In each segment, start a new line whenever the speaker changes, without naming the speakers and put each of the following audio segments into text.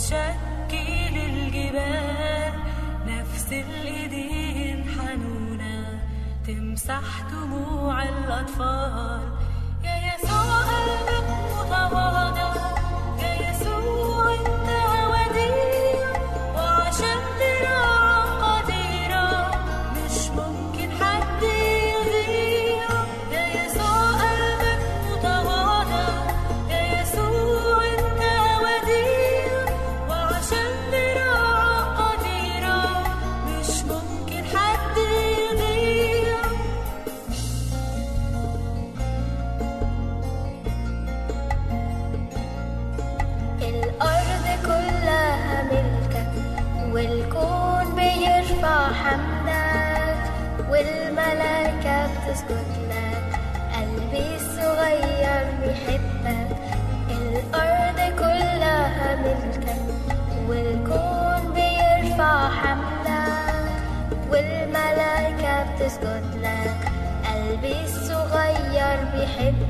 تشكي
للجبال نفس الإيدين حنونة تمسح دموع الأطفال. يا يسوع قلبك متواضع
للكل والكون بيرفع حملك والملائكة بتسجد لك. قلبي الصغير بيحبك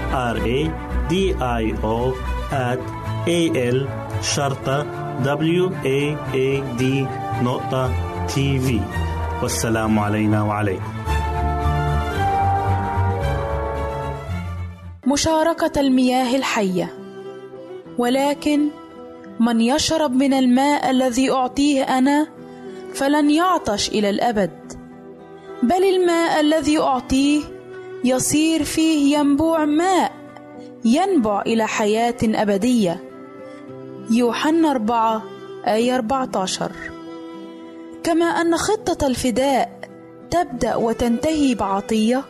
R A D I O at A L شرطة W A A D نقطة تي في والسلام علينا وعليكم.
مشاركة المياه الحية. ولكن من يشرب من الماء الذي أعطيه أنا فلن يعطش إلى الأبد. بل الماء الذي أعطيه يصير فيه ينبوع ماء ينبع إلى حياة أبدية. يوحنا 4 آية 14 كما أن خطة الفداء تبدأ وتنتهي بعطية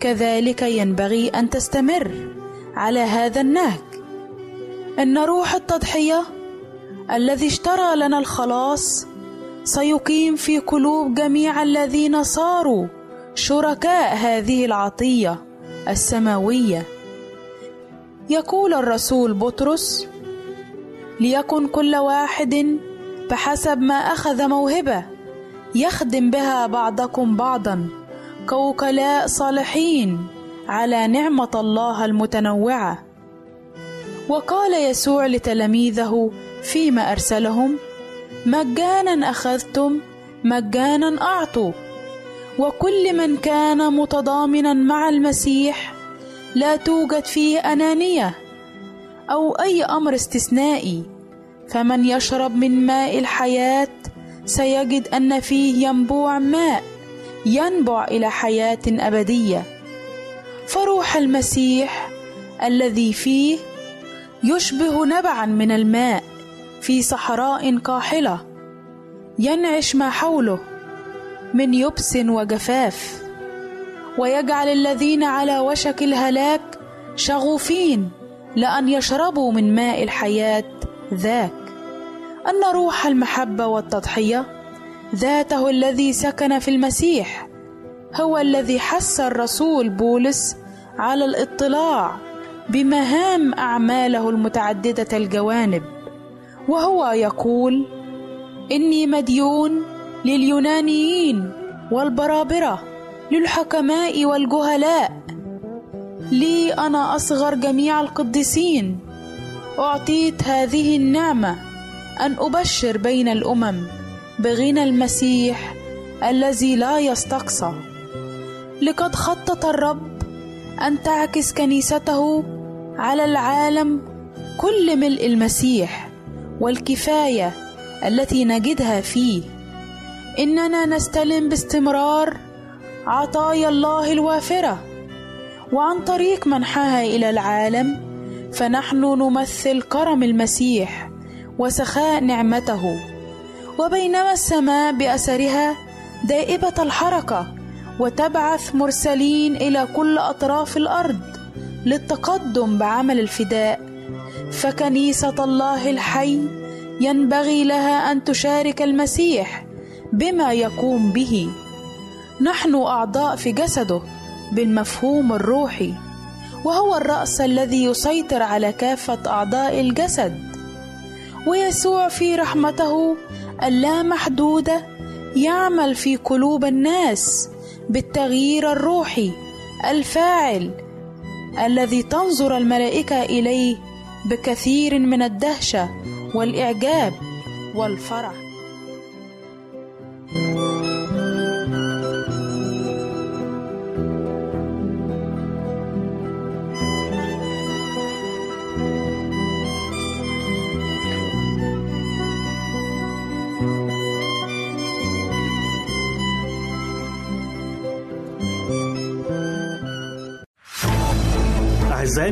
كذلك ينبغي أن تستمر على هذا النهج. إن روح التضحية الذي اشترى لنا الخلاص سيقيم في قلوب جميع الذين صاروا شركاء هذه العطية السماوية. يقول الرسول بطرس ليكن كل واحد بحسب ما أخذ موهبة يخدم بها بعضكم بعضا كوكلاء صالحين على نعمة الله المتنوعة. وقال يسوع لتلاميذه فيما أرسلهم مجانا أخذتم مجانا أعطوا. وكل من كان متضامنا مع المسيح لا توجد فيه أنانية أو أي أمر استثنائي. فمن يشرب من ماء الحياة سيجد أن فيه ينبوع ماء ينبع إلى حياة أبدية. فروح المسيح الذي فيه يشبه نبعا من الماء في صحراء قاحلة ينعش ما حوله. من يبس وجفاف ويجعل الذين على وشك الهلاك شغوفين لأن يشربوا من ماء الحياة ذاك. أن روح المحبة والتضحية ذاته الذي سكن في المسيح هو الذي حث الرسول بولس على الاطلاع بمهام أعماله المتعددة الجوانب وهو يقول إني مديون لليونانيين والبرابرة للحكماء والجهلاء. لي أنا أصغر جميع القديسين. أعطيت هذه النعمة أن أبشر بين الأمم بغنى المسيح الذي لا يستقصى. لقد خطط الرب أن تعكس كنيسته على العالم كل ملء المسيح والكفاية التي نجدها فيه. إننا نستلم باستمرار عطايا الله الوافرة. وعن طريق منحها إلى العالم فنحن نمثل كرم المسيح وسخاء نعمته. وبينما السماء بأثرها دائبة الحركة وتبعث مرسلين إلى كل أطراف الأرض للتقدم بعمل الفداء. فكنيسة الله الحي ينبغي لها أن تشارك المسيح بما يقوم به. نحن أعضاء في جسده بالمفهوم الروحي وهو الرأس الذي يسيطر على كافة أعضاء الجسد ويسوع في رحمته اللامحدوده يعمل في قلوب الناس بالتغيير الروحي الفاعل الذي تنظر الملائكة إليه بكثير من الدهشة والإعجاب والفرح.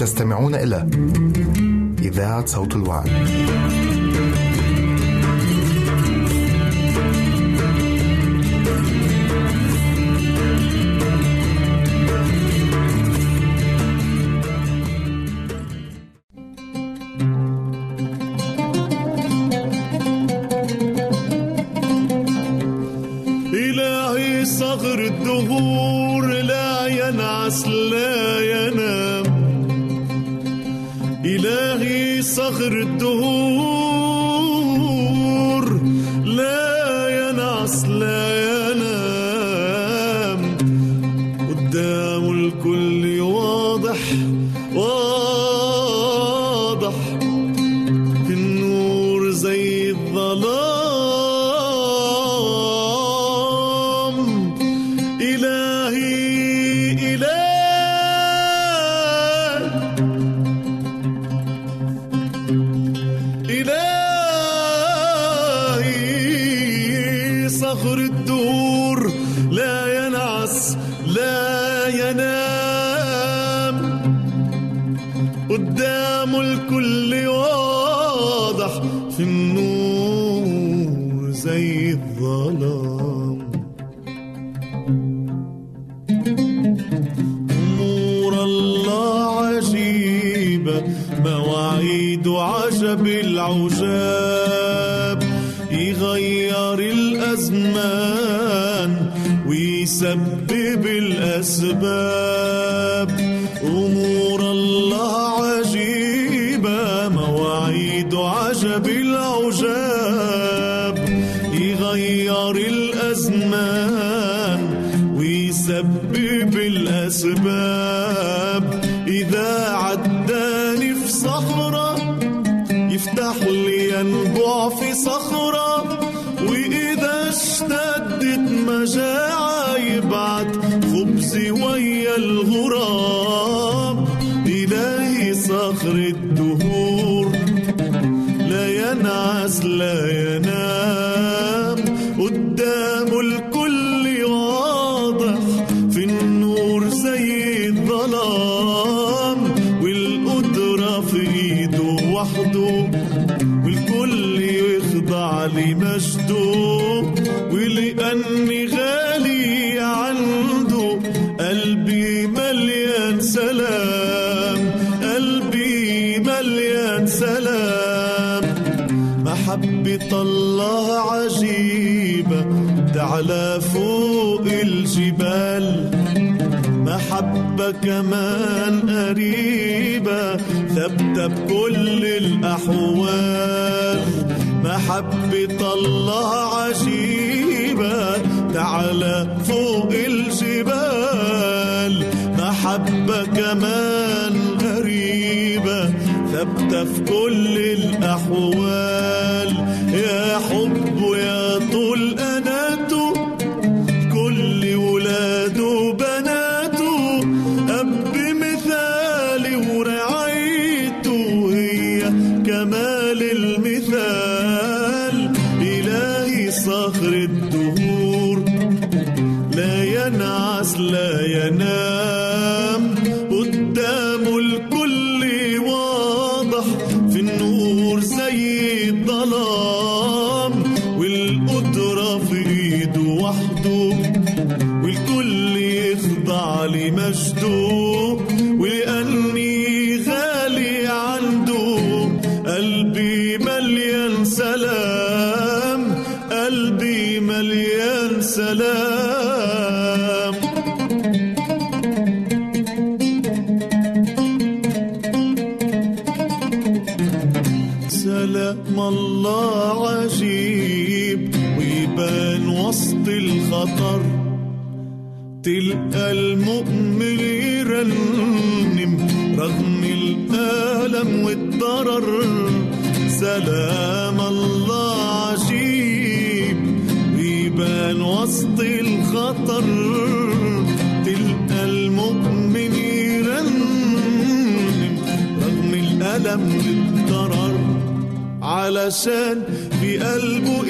تستمعون إلى إذاعة صوت الوعي.
صغر الدهور لا ينعس لا ينعس صغر الدهور Yemen. سلام قلبي مليان سلام. سلام الله عجيب ويبان وسط الخطر. تلقى المؤمن يرنم رغم الألم والضرر. سلام علشان في قلبه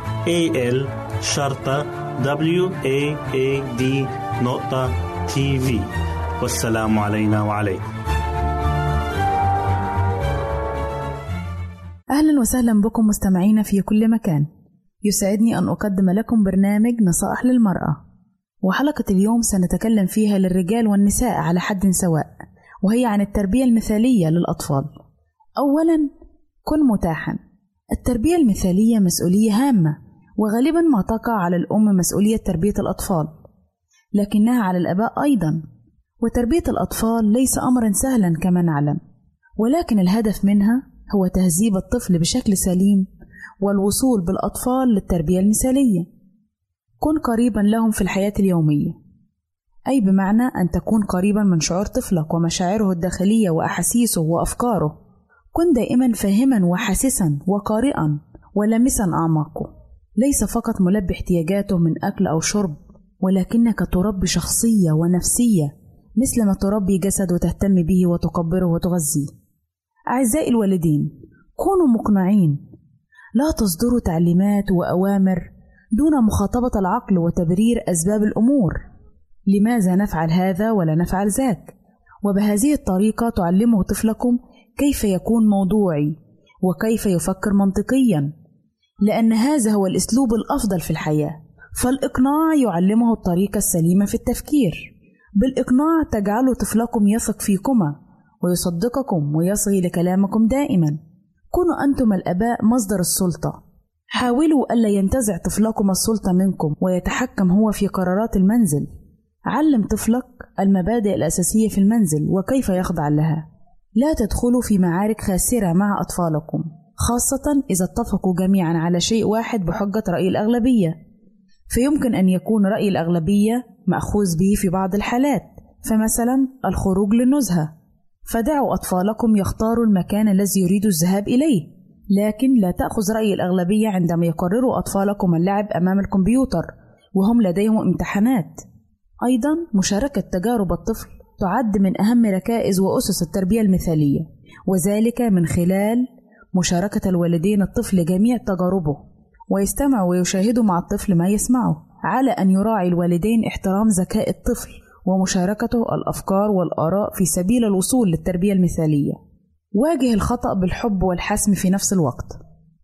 A L شرطة W A A D نقطة تي في والسلام علينا وعليكم.
أهلا وسهلا بكم مستمعينا في كل مكان. يسعدني أن أقدم لكم برنامج نصائح للمرأة. وحلقة اليوم سنتكلم فيها للرجال والنساء على حد سواء وهي عن التربية المثالية للأطفال. أولا كن متاحا. التربية المثالية مسؤولية هامة. وغالبا ما تقع على الأم مسؤولية تربية الأطفال لكنها على الآباء أيضا وتربية الأطفال ليس أمرا سهلا كما نعلم ولكن الهدف منها هو تهذيب الطفل بشكل سليم والوصول بالأطفال للتربية المثالية. كن قريبا لهم في الحياة اليومية. أي بمعنى أن تكون قريبا من شعور طفلك ومشاعره الداخلية وأحاسيسه وأفكاره. كن دائما فاهما وحاسسا وقارئا ولامسا أعماقه. ليس فقط ملبي احتياجاته من أكل أو شرب ولكنك تربي شخصية ونفسية مثل ما تربي جسد وتهتم به وتكبره وتغذيه. أعزائي الوالدين كونوا مقنعين. لا تصدروا تعليمات وأوامر دون مخاطبة العقل وتبرير أسباب الأمور. لماذا نفعل هذا ولا نفعل ذاك؟ وبهذه الطريقة تعلمه طفلكم كيف يكون موضوعي وكيف يفكر منطقيا. لأن هذا هو الأسلوب الأفضل في الحياة. فالإقناع يعلمه الطريقة السليمة في التفكير. بالإقناع تجعل طفلكم يثق فيكما ويصدقكم ويصغي لكلامكم دائما. كونوا أنتم الآباء مصدر السلطة. حاولوا ألا ينتزع طفلكم السلطة منكم ويتحكم هو في قرارات المنزل. علم طفلك المبادئ الأساسية في المنزل وكيف يخضع لها. لا تدخلوا في معارك خاسرة مع أطفالكم. خاصة إذا اتفقوا جميعا على شيء واحد بحجة رأي الأغلبية. فيمكن أن يكون رأي الأغلبية مأخوذ به في بعض الحالات فمثلا الخروج للنزهة. فدعوا أطفالكم يختاروا المكان الذي يريدوا الذهاب إليه لكن لا تأخذ رأي الأغلبية عندما يقرروا أطفالكم اللعب أمام الكمبيوتر وهم لديهم امتحانات. أيضا مشاركة تجارب الطفل تعد من أهم ركائز وأسس التربية المثالية وذلك من خلال
مشاركة الوالدين الطفل جميع تجاربه ويستمع ويشاهد مع الطفل ما يسمعه على أن يراعي الوالدين احترام ذكاء الطفل ومشاركته الأفكار والآراء في سبيل الوصول للتربية المثالية. واجه الخطأ بالحب والحسم في نفس الوقت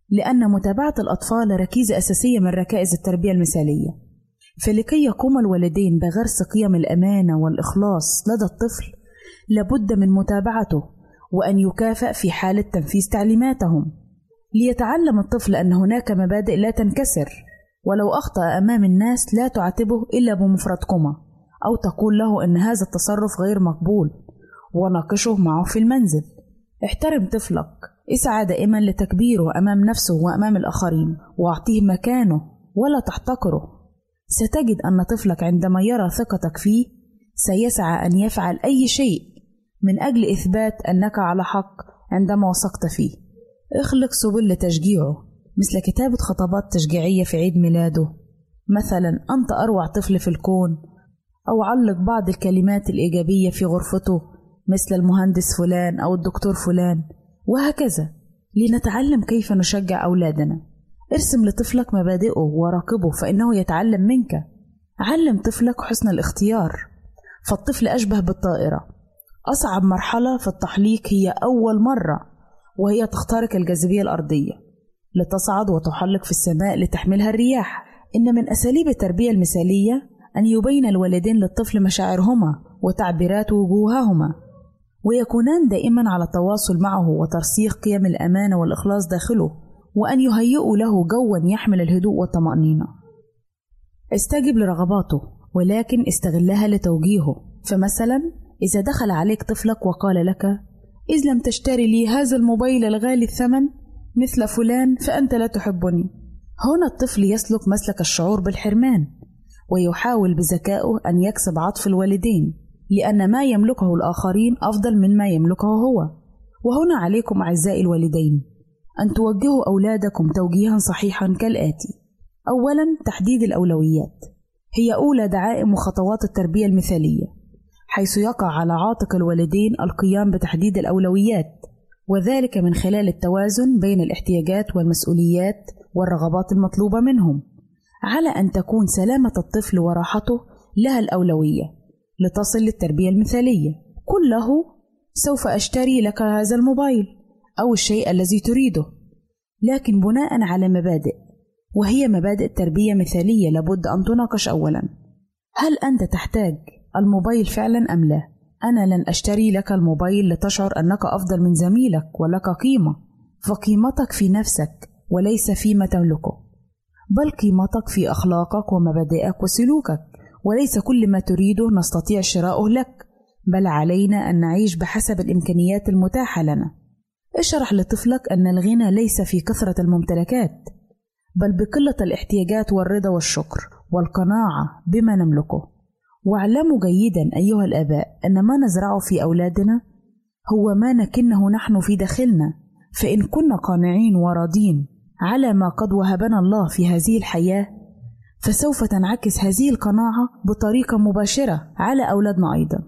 لأن متابعة الأطفال ركيزة أساسية من ركائز التربية المثالية. فلكي يقوم الوالدين بغرس قيم الأمانة والإخلاص لدى الطفل لابد من متابعته وأن يكافئ في حالة تنفيذ تعليماتهم. ليتعلم الطفل أن هناك مبادئ لا تنكسر ولو أخطأ أمام الناس لا تعاتبه إلا بمفردكما أو تقول له أن هذا التصرف غير مقبول وناقشه معه في المنزل. احترم طفلك اسعى دائما لتكبيره أمام نفسه وأمام الآخرين وأعطيه مكانه ولا تحتقره. ستجد أن طفلك عندما يرى ثقتك فيه سيسعى أن يفعل أي شيء من أجل إثبات أنك على حق عندما وثقت فيه. اخلق سبل لتشجيعه مثل كتابة خطابات تشجيعية في عيد ميلاده. مثلا أنت أروع طفل في الكون. أو علق بعض الكلمات الإيجابية في غرفته مثل المهندس فلان أو الدكتور فلان. وهكذا. لنتعلم كيف نشجع أولادنا. ارسم لطفلك مبادئه وراقبه فإنه يتعلم منك. علم طفلك حسن الاختيار. فالطفل أشبه بالطائرة. أصعب مرحلة في التحليق هي أول مرة وهي تخترق الجاذبية الأرضية لتصعد وتحلق في السماء لتحملها الرياح. إن من أساليب التربية المثالية أن يبين الوالدين للطفل مشاعرهما وتعبيرات وجوههما ويكونان دائما على تواصل معه وترسيخ قيم الأمانة والإخلاص داخله وأن يهيئوا له جوا يحمل الهدوء والطمأنينة. استجب لرغباته ولكن استغلها لتوجيهه. فمثلا إذا دخل عليك طفلك وقال لك إذ لم تشتري لي هذا الموبايل الغالي الثمن مثل فلان فأنت لا تحبني. هنا الطفل يسلك مسلك الشعور بالحرمان ويحاول بذكائه أن يكسب عطف الوالدين لأن ما يملكه الآخرين أفضل من ما يملكه هو. وهنا عليكم أعزائي الوالدين أن توجهوا أولادكم توجيها صحيحا كالآتي. أولا تحديد الأولويات. هي أولى دعائم وخطوات التربية المثالية. حيث يقع على عاتق الوالدين القيام بتحديد الأولويات وذلك من خلال التوازن بين الاحتياجات والمسؤوليات والرغبات المطلوبة منهم على أن تكون سلامة الطفل وراحته لها الأولوية لتصل للتربية المثالية. قل له سوف أشتري لك هذا الموبايل أو الشيء الذي تريده. لكن بناء على مبادئ وهي مبادئ تربية مثالية لابد أن تناقش أولا هل أنت تحتاج الموبايل فعلا أم لا؟ أنا لن أشتري لك الموبايل لتشعر أنك أفضل من زميلك ولك قيمة. فقيمتك في نفسك وليس فيما تملكه. بل قيمتك في أخلاقك ومبادئك وسلوكك. وليس كل ما تريده نستطيع شراؤه لك. بل علينا أن نعيش بحسب الإمكانيات المتاحة لنا. اشرح لطفلك أن الغنى ليس في كثرة الممتلكات بل بقلة الاحتياجات والرضا والشكر والقناعة بما نملكه. واعلموا جيدا أيها الآباء أن ما نزرعه في أولادنا هو ما نكنه نحن في داخلنا فإن كنا قانعين وراضين على ما قد وهبنا الله في هذه الحياة فسوف تنعكس هذه القناعة بطريقة مباشرة على أولادنا أيضا.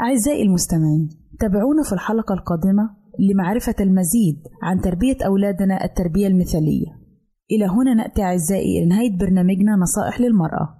أعزائي المستمعين تابعونا في الحلقة القادمة لمعرفة المزيد عن تربية أولادنا التربية المثالية. إلى هنا نأتي أعزائي إلى نهاية برنامجنا نصائح للمرأة.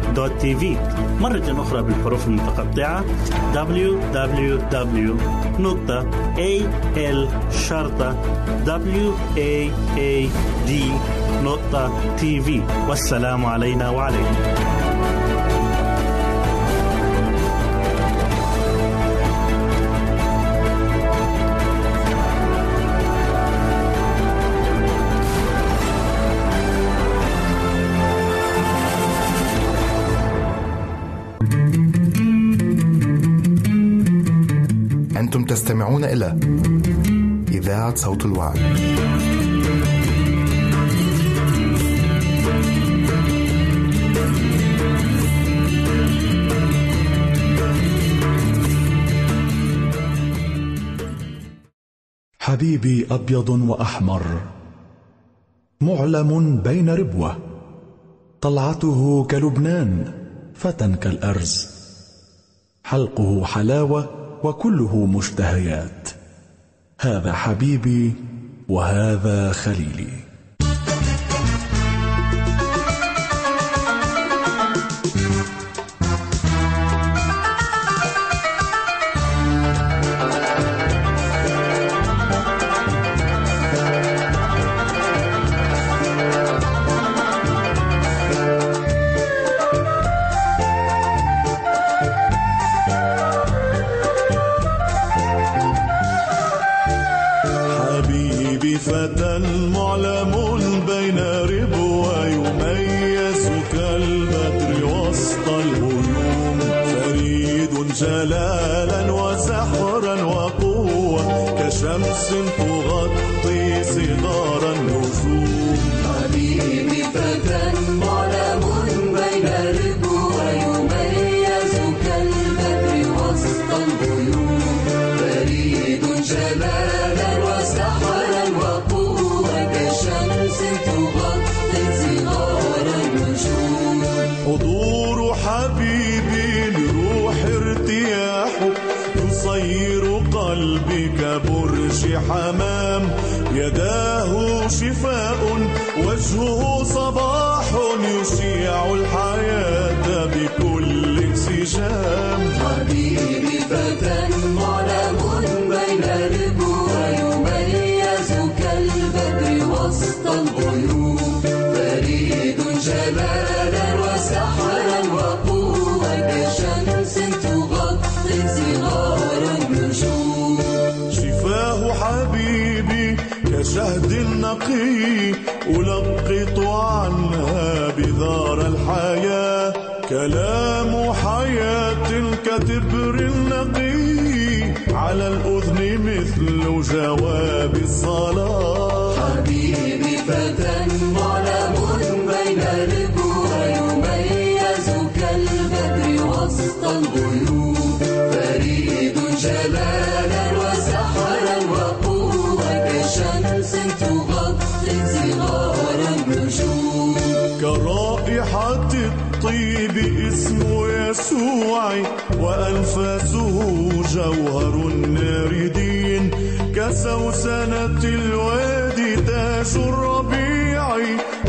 www.al-waad.tv مرة أخرى بالحروف المتقطعة www.al-waad.tv والسلام علينا وعليكم.
تستمعون إلى إذاعة صوت الوعد.
حبيبي أبيض وأحمر معلم بين ربوة طلعته كلبنان فتى كالأرز حلقه حلاوة وكله مشتهيات. هذا حبيبي وهذا خليلي.
نقي ألقط عنها بذار الحياة. كلام حياة كتبر نقي على الأذن مثل جواب الصلاة.
حبيبي فتى معلم بين الربوع يميز كالبدر وسط الغيوم فريد جلالا
يسوع وأنفاسه جوهر الناردين كسوسنة الوادي تاج الربيع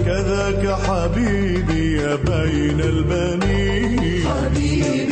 كذاك حبيبي بين البنين.
حبيبي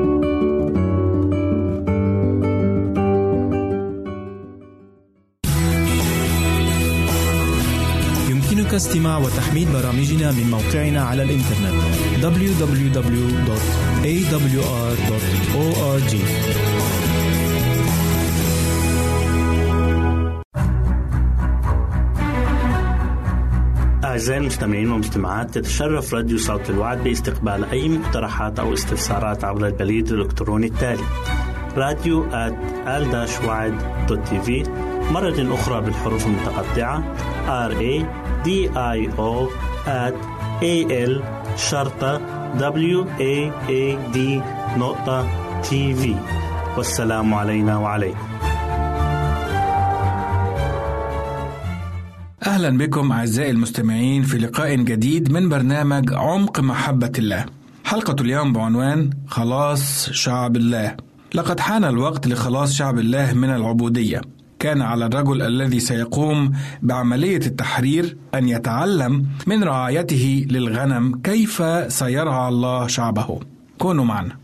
استماع وتحميل برامجنا من موقعنا على الإنترنت www.awr.org
أعزائي المستمعين والمستمعات تتشرف راديو صوت الوعد باستقبال أي مقترحات أو استفسارات عبر البريد الإلكتروني التالي راديو في مرة أخرى بالحروف المتقطعة R A D I O at A L شرطة W A A D نقطة تي في والسلام علينا وعليكم
أهلا بكم أعزائي المستمعين في لقاء جديد من برنامج عمق محبة الله. حلقة اليوم بعنوان خلاص شعب الله. لقد حان الوقت لخلاص شعب الله من العبودية. كان على الرجل الذي سيقوم بعملية التحرير أن يتعلم من رعايته للغنم كيف سيرعى الله شعبه. كونوا معنا.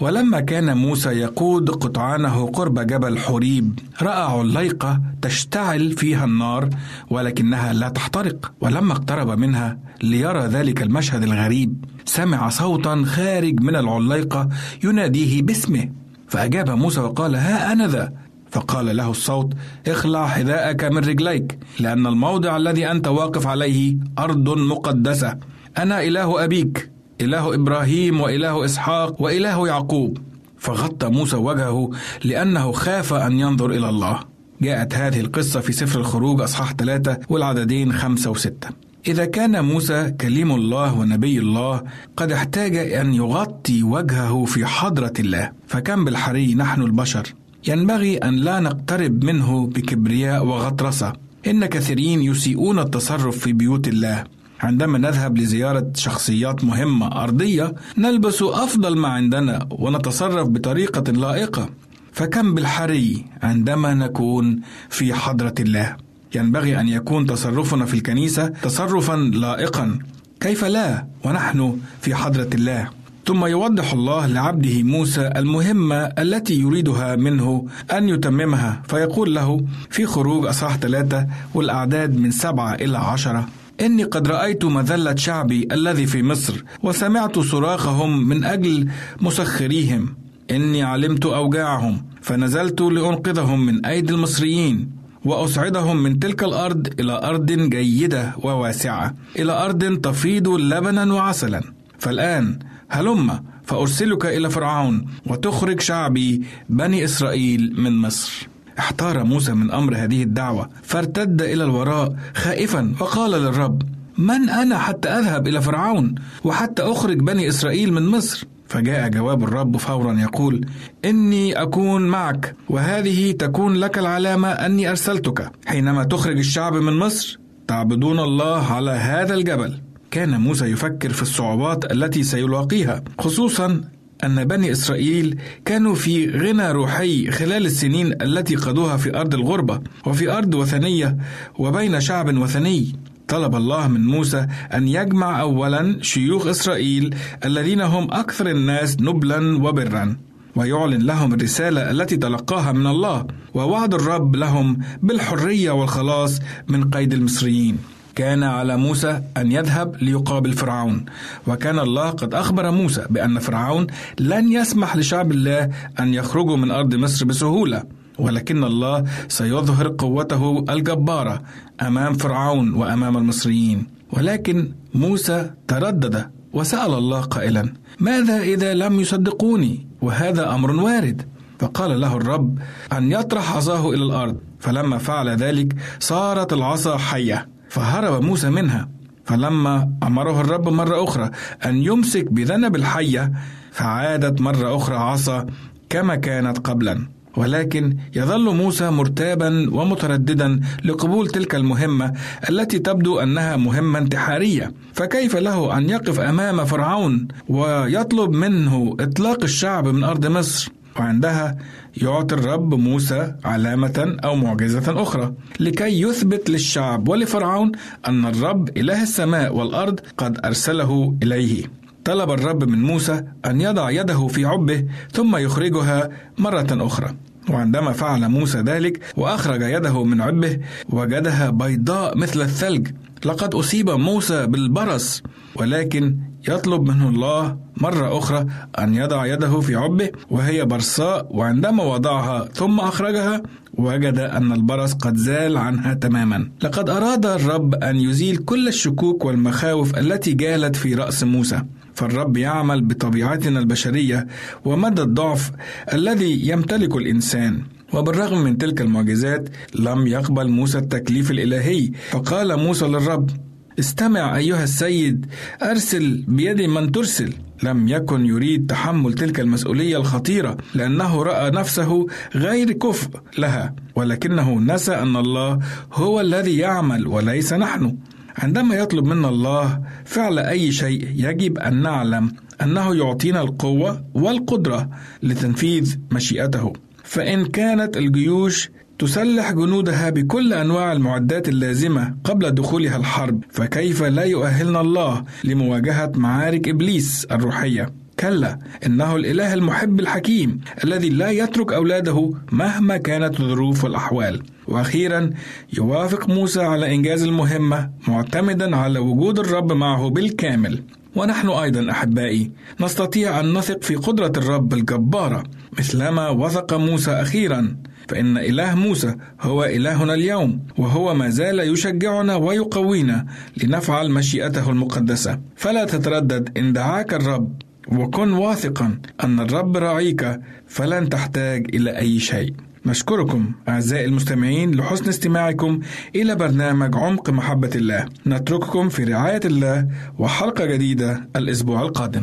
ولما كان موسى يقود قطعانه قرب جبل حوريب راى عليقه تشتعل فيها النار ولكنها لا تحترق ولما اقترب منها ليرى ذلك المشهد الغريب سمع صوتا خارج من العليقة يناديه باسمه فأجاب موسى وقال ها أنا ذا فقال له الصوت اخلع حذاءك من رجليك لأن الموضع الذي أنت واقف عليه أرض مقدسة. أنا إله أبيك إله إبراهيم وإله إسحاق وإله يعقوب. فغطى موسى وجهه لأنه خاف أن ينظر إلى الله. جاءت هذه القصة في سفر الخروج أصحاح ثلاثة والعددين خمسة وستة. إذا كان موسى كليم الله ونبي الله قد احتاج أن يغطي وجهه في حضرة الله. فكم بالحري نحن البشر. ينبغي أن لا نقترب منه بكبرياء وغطرسة. إن كثيرين يسيئون التصرف في بيوت الله. عندما نذهب لزيارة شخصيات مهمة أرضية نلبس أفضل ما عندنا ونتصرف بطريقة لائقة. فكم بالحري عندما نكون في حضرة الله. ينبغي أن يكون تصرفنا في الكنيسة تصرفا لائقا. كيف لا ونحن في حضرة الله؟ ثم يوضح الله لعبده موسى المهمة التي يريدها منه أن يتممها فيقول له في خروج أصحاح ثلاثة والأعداد من سبعة إلى عشرة. إني قد رأيت مذلة شعبي الذي في مصر وسمعت صراخهم من أجل مسخريهم. إني علمت أوجاعهم فنزلت لأنقذهم من أيدي المصريين وأصعدهم من تلك الأرض إلى أرض جيدة وواسعة إلى أرض تفيض لبنا وعسلا. فالآن هلم فأرسلك إلى فرعون وتخرج شعبي بني إسرائيل من مصر. احتار موسى من أمر هذه الدعوة فارتد إلى الوراء خائفا وقال للرب من أنا حتى أذهب إلى فرعون وحتى أخرج بني إسرائيل من مصر؟ فجاء جواب الرب فورا يقول إني أكون معك وهذه تكون لك العلامة أني أرسلتك. حينما تخرج الشعب من مصر تعبدون الله على هذا الجبل. كان موسى يفكر في الصعوبات التي سيلاقيها خصوصا أن بني إسرائيل كانوا في غنى روحي خلال السنين التي قضوها في أرض الغربة وفي أرض وثنية وبين شعب وثني. طلب الله من موسى أن يجمع أولا شيوخ إسرائيل الذين هم أكثر الناس نبلا وبرا ويعلن لهم الرسالة التي تلقاها من الله ووعد الرب لهم بالحرية والخلاص من قيد المصريين. كان على موسى أن يذهب ليقابل فرعون. وكان الله قد أخبر موسى بأن فرعون لن يسمح لشعب الله أن يخرجوا من أرض مصر بسهولة ولكن الله سيظهر قوته الجبارة أمام فرعون وأمام المصريين. ولكن موسى تردد وسأل الله قائلا ماذا إذا لم يصدقوني؟ وهذا أمر وارد. فقال له الرب أن يطرح عصاه إلى الأرض. فلما فعل ذلك صارت العصا حية. فهرب موسى منها. فلما أمره الرب مرة أخرى أن يمسك بذنب الحية فعادت مرة أخرى عصا كما كانت قبلا. ولكن يظل موسى مرتابا ومترددا لقبول تلك المهمة التي تبدو أنها مهمة انتحارية. فكيف له أن يقف أمام فرعون ويطلب منه إطلاق الشعب من أرض مصر؟ وعندها يعطي الرب موسى علامة أو معجزة أخرى لكي يثبت للشعب ولفرعون أن الرب إله السماء والأرض قد أرسله إليه. طلب الرب من موسى أن يضع يده في عبه ثم يخرجها مرة أخرى. وعندما فعل موسى ذلك وأخرج يده من عبه وجدها بيضاء مثل الثلج. لقد أصيب موسى بالبرص ولكن يطلب منه الله مرة أخرى أن يضع يده في عبه وهي برصاء وعندما وضعها ثم أخرجها وجد أن البرص قد زال عنها تماما. لقد أراد الرب أن يزيل كل الشكوك والمخاوف التي جالت في رأس موسى. فالرب يعمل بطبيعتنا البشرية ومدى الضعف الذي يمتلكه الإنسان. وبالرغم من تلك المعجزات لم يقبل موسى التكليف الإلهي. فقال موسى للرب استمع أيها السيد أرسل بيد من ترسل. لم يكن يريد تحمل تلك المسؤولية الخطيرة لأنه رأى نفسه غير كفء لها ولكنه نسى أن الله هو الذي يعمل وليس نحن. عندما يطلب منا الله فعل أي شيء يجب أن نعلم أنه يعطينا القوة والقدرة لتنفيذ مشيئته. فإن كانت الجيوش تسلح جنودها بكل أنواع المعدات اللازمة قبل دخولها الحرب فكيف لا يؤهلنا الله لمواجهة معارك إبليس الروحية؟ كلا إنه الإله المحب الحكيم الذي لا يترك أولاده مهما كانت الظروف والاحوال وأخيرا يوافق موسى على إنجاز المهمة معتمدا على وجود الرب معه بالكامل. ونحن أيضا أحبائي نستطيع أن نثق في قدرة الرب الجبارة. مثلما وثق موسى أخيرا فإن إله موسى هو إلهنا اليوم وهو ما زال يشجعنا ويقوينا لنفعل مشيئته المقدسة. فلا تتردد إن دعاك الرب وكن واثقا أن الرب راعيك فلن تحتاج إلى أي شيء. نشكركم أعزائي المستمعين لحسن استماعكم إلى برنامج عمق محبة الله. نترككم في رعاية الله وحلقة جديدة الأسبوع القادم.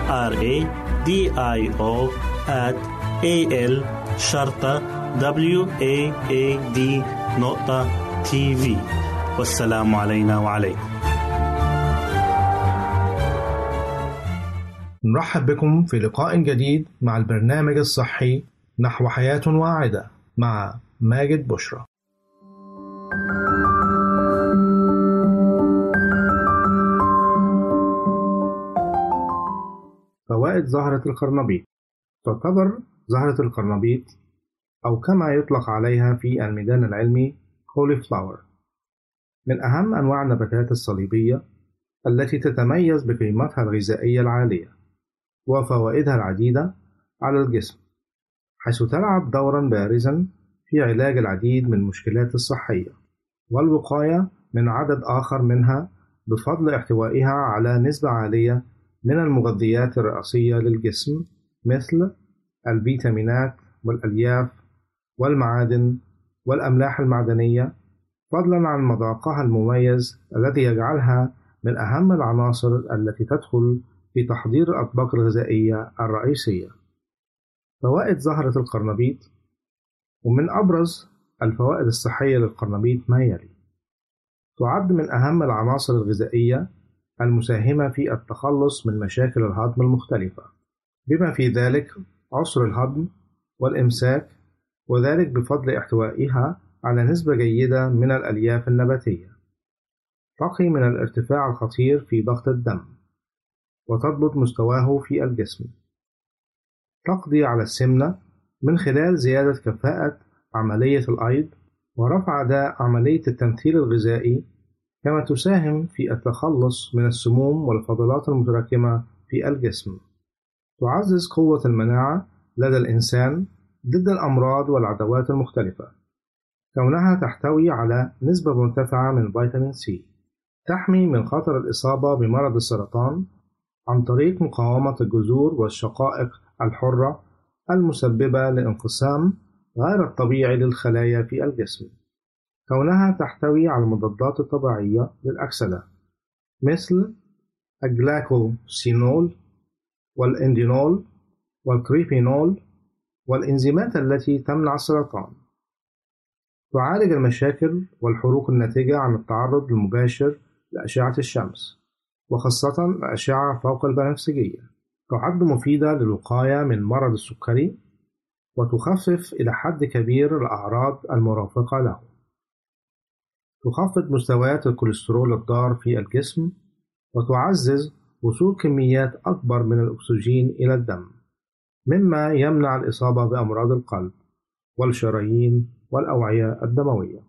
R A D I O A L شرطة W A A D نقطة تي في والسلام علينا وعليكم.
نرحب بكم في لقاء جديد مع البرنامج الصحي نحو حياة واعدة مع ماجد بشرى. فوائد زهرة القرنبيط. تعتبر زهرة القرنبيط أو كما يطلق عليها في الميدان العلمي فلاور من أهم أنواع النباتات الصليبية التي تتميز بقيمتها الغذائية العالية وفوائدها العديدة على الجسم حيث تلعب دورا بارزا في علاج العديد من المشكلات الصحية والوقاية من عدد آخر منها بفضل احتوائها على نسبة عالية من المغذيات الرئيسية للجسم مثل الفيتامينات والألياف والمعادن والأملاح المعدنية فضلا عن مذاقها المميز الذي يجعلها من أهم العناصر التي تدخل في تحضير الأطباق الغذائية الرئيسية. فوائد زهرة القرنبيط ومن أبرز الفوائد الصحية للقرنبيط ما يلي: تعد من أهم العناصر الغذائية المساهمة في التخلص من مشاكل الهضم المختلفة، بما في ذلك عسر الهضم والإمساك، وذلك بفضل احتوائها على نسبة جيدة من الألياف النباتية. تقي من الارتفاع الخطير في ضغط الدم، وتضبط مستواه في الجسم. تقضي على السمنة من خلال زيادة كفاءة عملية الأيض ورفع أداء عملية التمثيل الغذائي كما تساهم في التخلص من السموم والفضلات المتراكمة في الجسم. تعزز قوة المناعة لدى الإنسان ضد الأمراض والعدوات المختلفة، كونها تحتوي على نسبة مرتفعة من فيتامين سي، تحمي من خطر الإصابة بمرض السرطان عن طريق مقاومة الجذور والشقائق الحرة المسببة لانقسام غير الطبيعي للخلايا في الجسم، كونها تحتوي على المضادات الطبيعية للأكسدة مثل الجلايكوسينول والإندينول والكريبينول والإنزيمات التي تمنع السرطان. تعالج المشاكل والحروق الناتجة عن التعرض المباشر لأشعة الشمس وخاصة الأشعة فوق البنفسجية تعد مفيدة للوقاية من مرض السكري وتخفف إلى حد كبير الأعراض المرافقة له تخفض مستويات الكوليسترول الضار في الجسم وتعزز وصول كميات أكبر من الأكسجين إلى الدم مما يمنع الإصابة بأمراض القلب والشرايين والأوعية الدموية.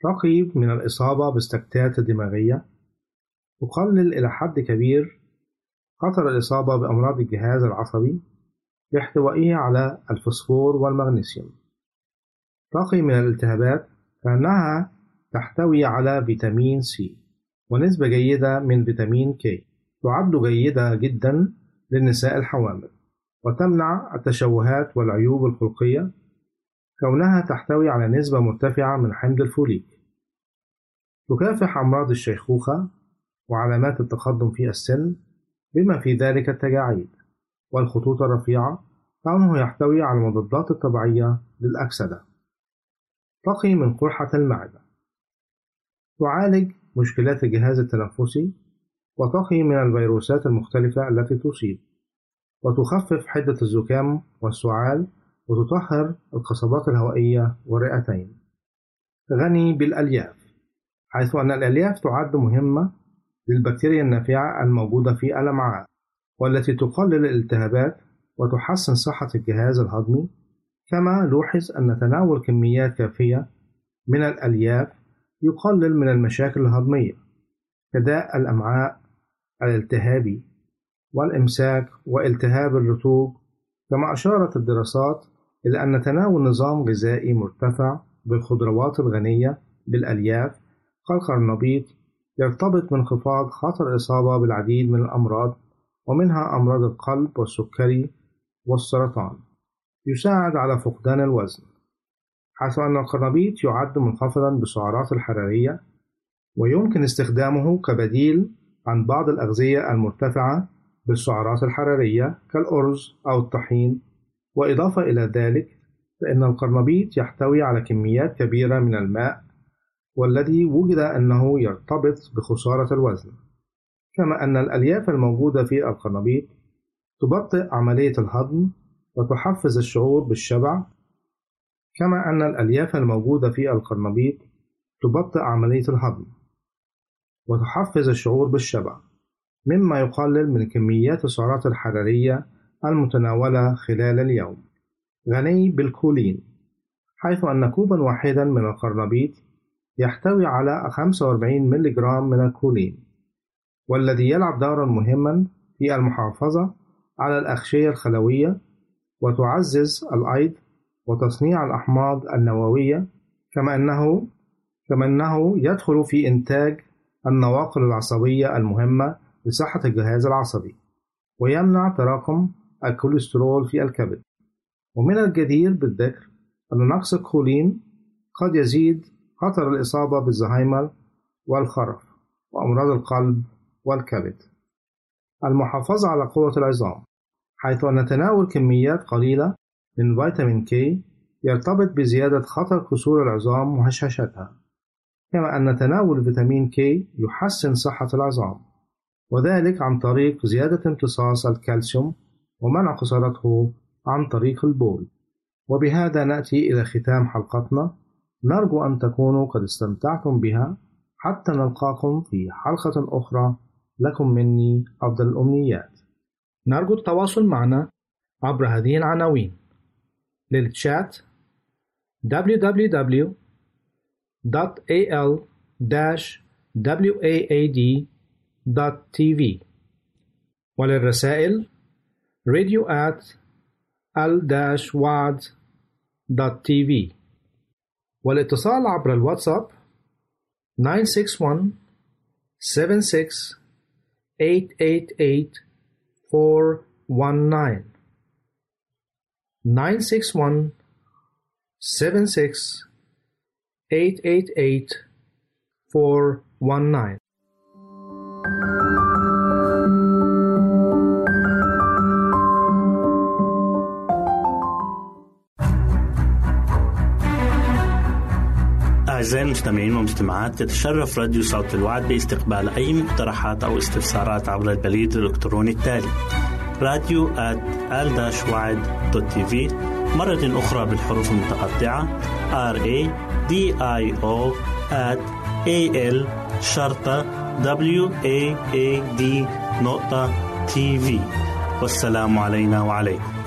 تقي من الإصابة بالسكتات الدماغية تقلل إلى حد كبير خطر الإصابة بأمراض الجهاز العصبي باحتوائه على الفوسفور والمغنيسيوم. تقي من الالتهابات كأنها تحتوي على فيتامين سي ونسبة جيدة من فيتامين كي تعد جيدة جدا للنساء الحوامل. وتمنع التشوهات والعيوب الخلقية. كونها تحتوي على نسبة مرتفعة من حمض الفوليك. تكافح أمراض الشيخوخة وعلامات التقدم في السن بما في ذلك التجاعيد. والخطوط الرفيعة كونه يحتوي على المضادات الطبيعية للأكسدة. تقي من قرحة المعدة. تعالج مشكلات الجهاز التنفسي وتقي من الفيروسات المختلفة التي تصيب. وتخفف حدة الزكام والسعال وتطهر القصبات الهوائية والرئتين. غني بالألياف حيث أن الألياف تعد مهمة للبكتيريا النافعة الموجودة في الأمعاء والتي تقلل الالتهابات وتحسن صحة الجهاز الهضمي كما لوحظ أن تناول كميات كافية من الألياف يقلل من المشاكل الهضمية كداء الأمعاء الالتهابي والإمساك والتهاب الرطوب كما أشارت الدراسات إلى أن تناول نظام غذائي مرتفع بالخضروات الغنية بالألياف كالقرنبيط يرتبط بانخفاض خطر الإصابة بالعديد من الأمراض ومنها أمراض القلب والسكري والسرطان. يساعد على فقدان الوزن. حيث أن القرنبيط يعد منخفضا بالسعرات الحرارية ويمكن استخدامه كبديل عن بعض الأغذية المرتفعة بالسعرات الحرارية كالأرز أو الطحين. وإضافة إلى ذلك فإن القرنبيط يحتوي على كميات كبيرة من الماء والذي وجد أنه يرتبط بخسارة الوزن. كما أن الألياف الموجودة في القرنبيط تبطئ عملية الهضم وتحفز الشعور بالشبع كما أن الألياف الموجودة في القرنبيط تبطئ عملية الهضم وتحفز الشعور بالشبع مما يقلل من كميات السعرات الحرارية المتناولة خلال اليوم. غني بالكولين حيث أن كوبا واحدا من القرنبيط يحتوي على 45 ملغ من الكولين والذي يلعب دورا مهما في المحافظة على الأغشية الخلوية وتعزز الأيض وتصنيع الأحماض النووية كما أنه كما أنه يدخل في إنتاج النواقل العصبية المهمة لصحة الجهاز العصبي ويمنع تراكم الكوليسترول في الكبد. ومن الجدير بالذكر أن نقص الكولين قد يزيد خطر الإصابة بالزهايمر والخرف وأمراض القلب والكبد. المحافظة على قوة العظام حيث أن تناول كميات قليلة من فيتامين كي يرتبط بزيادة خطر كسور العظام وهشاشتها كما أن تناول فيتامين كي يحسن صحة العظام وذلك عن طريق زيادة امتصاص الكالسيوم ومنع خسارته عن طريق البول. وبهذا نأتي إلى ختام حلقتنا. نرجو أن تكونوا قد استمتعتم بها حتى نلقاكم في حلقة أخرى. لكم مني أفضل الأمنيات. نرجو التواصل معنا عبر هذه العناوين. للتشات www.al-waad.tv وللرسائل radio at al-waad.tv والاتصال عبر الواتساب 961 76 888 419 961 76 888 419
أعزائي المستمعين والمستمعات تتشرف راديو صوت الوعد باستقبال أي مقترحات أو استفسارات عبر البريد الإلكتروني التالي. راديو في. مرة أخرى بالحروف المتقطعة. R A D I O at A L شرطة W A A D نقطة تي في والسلام علينا وعليكم.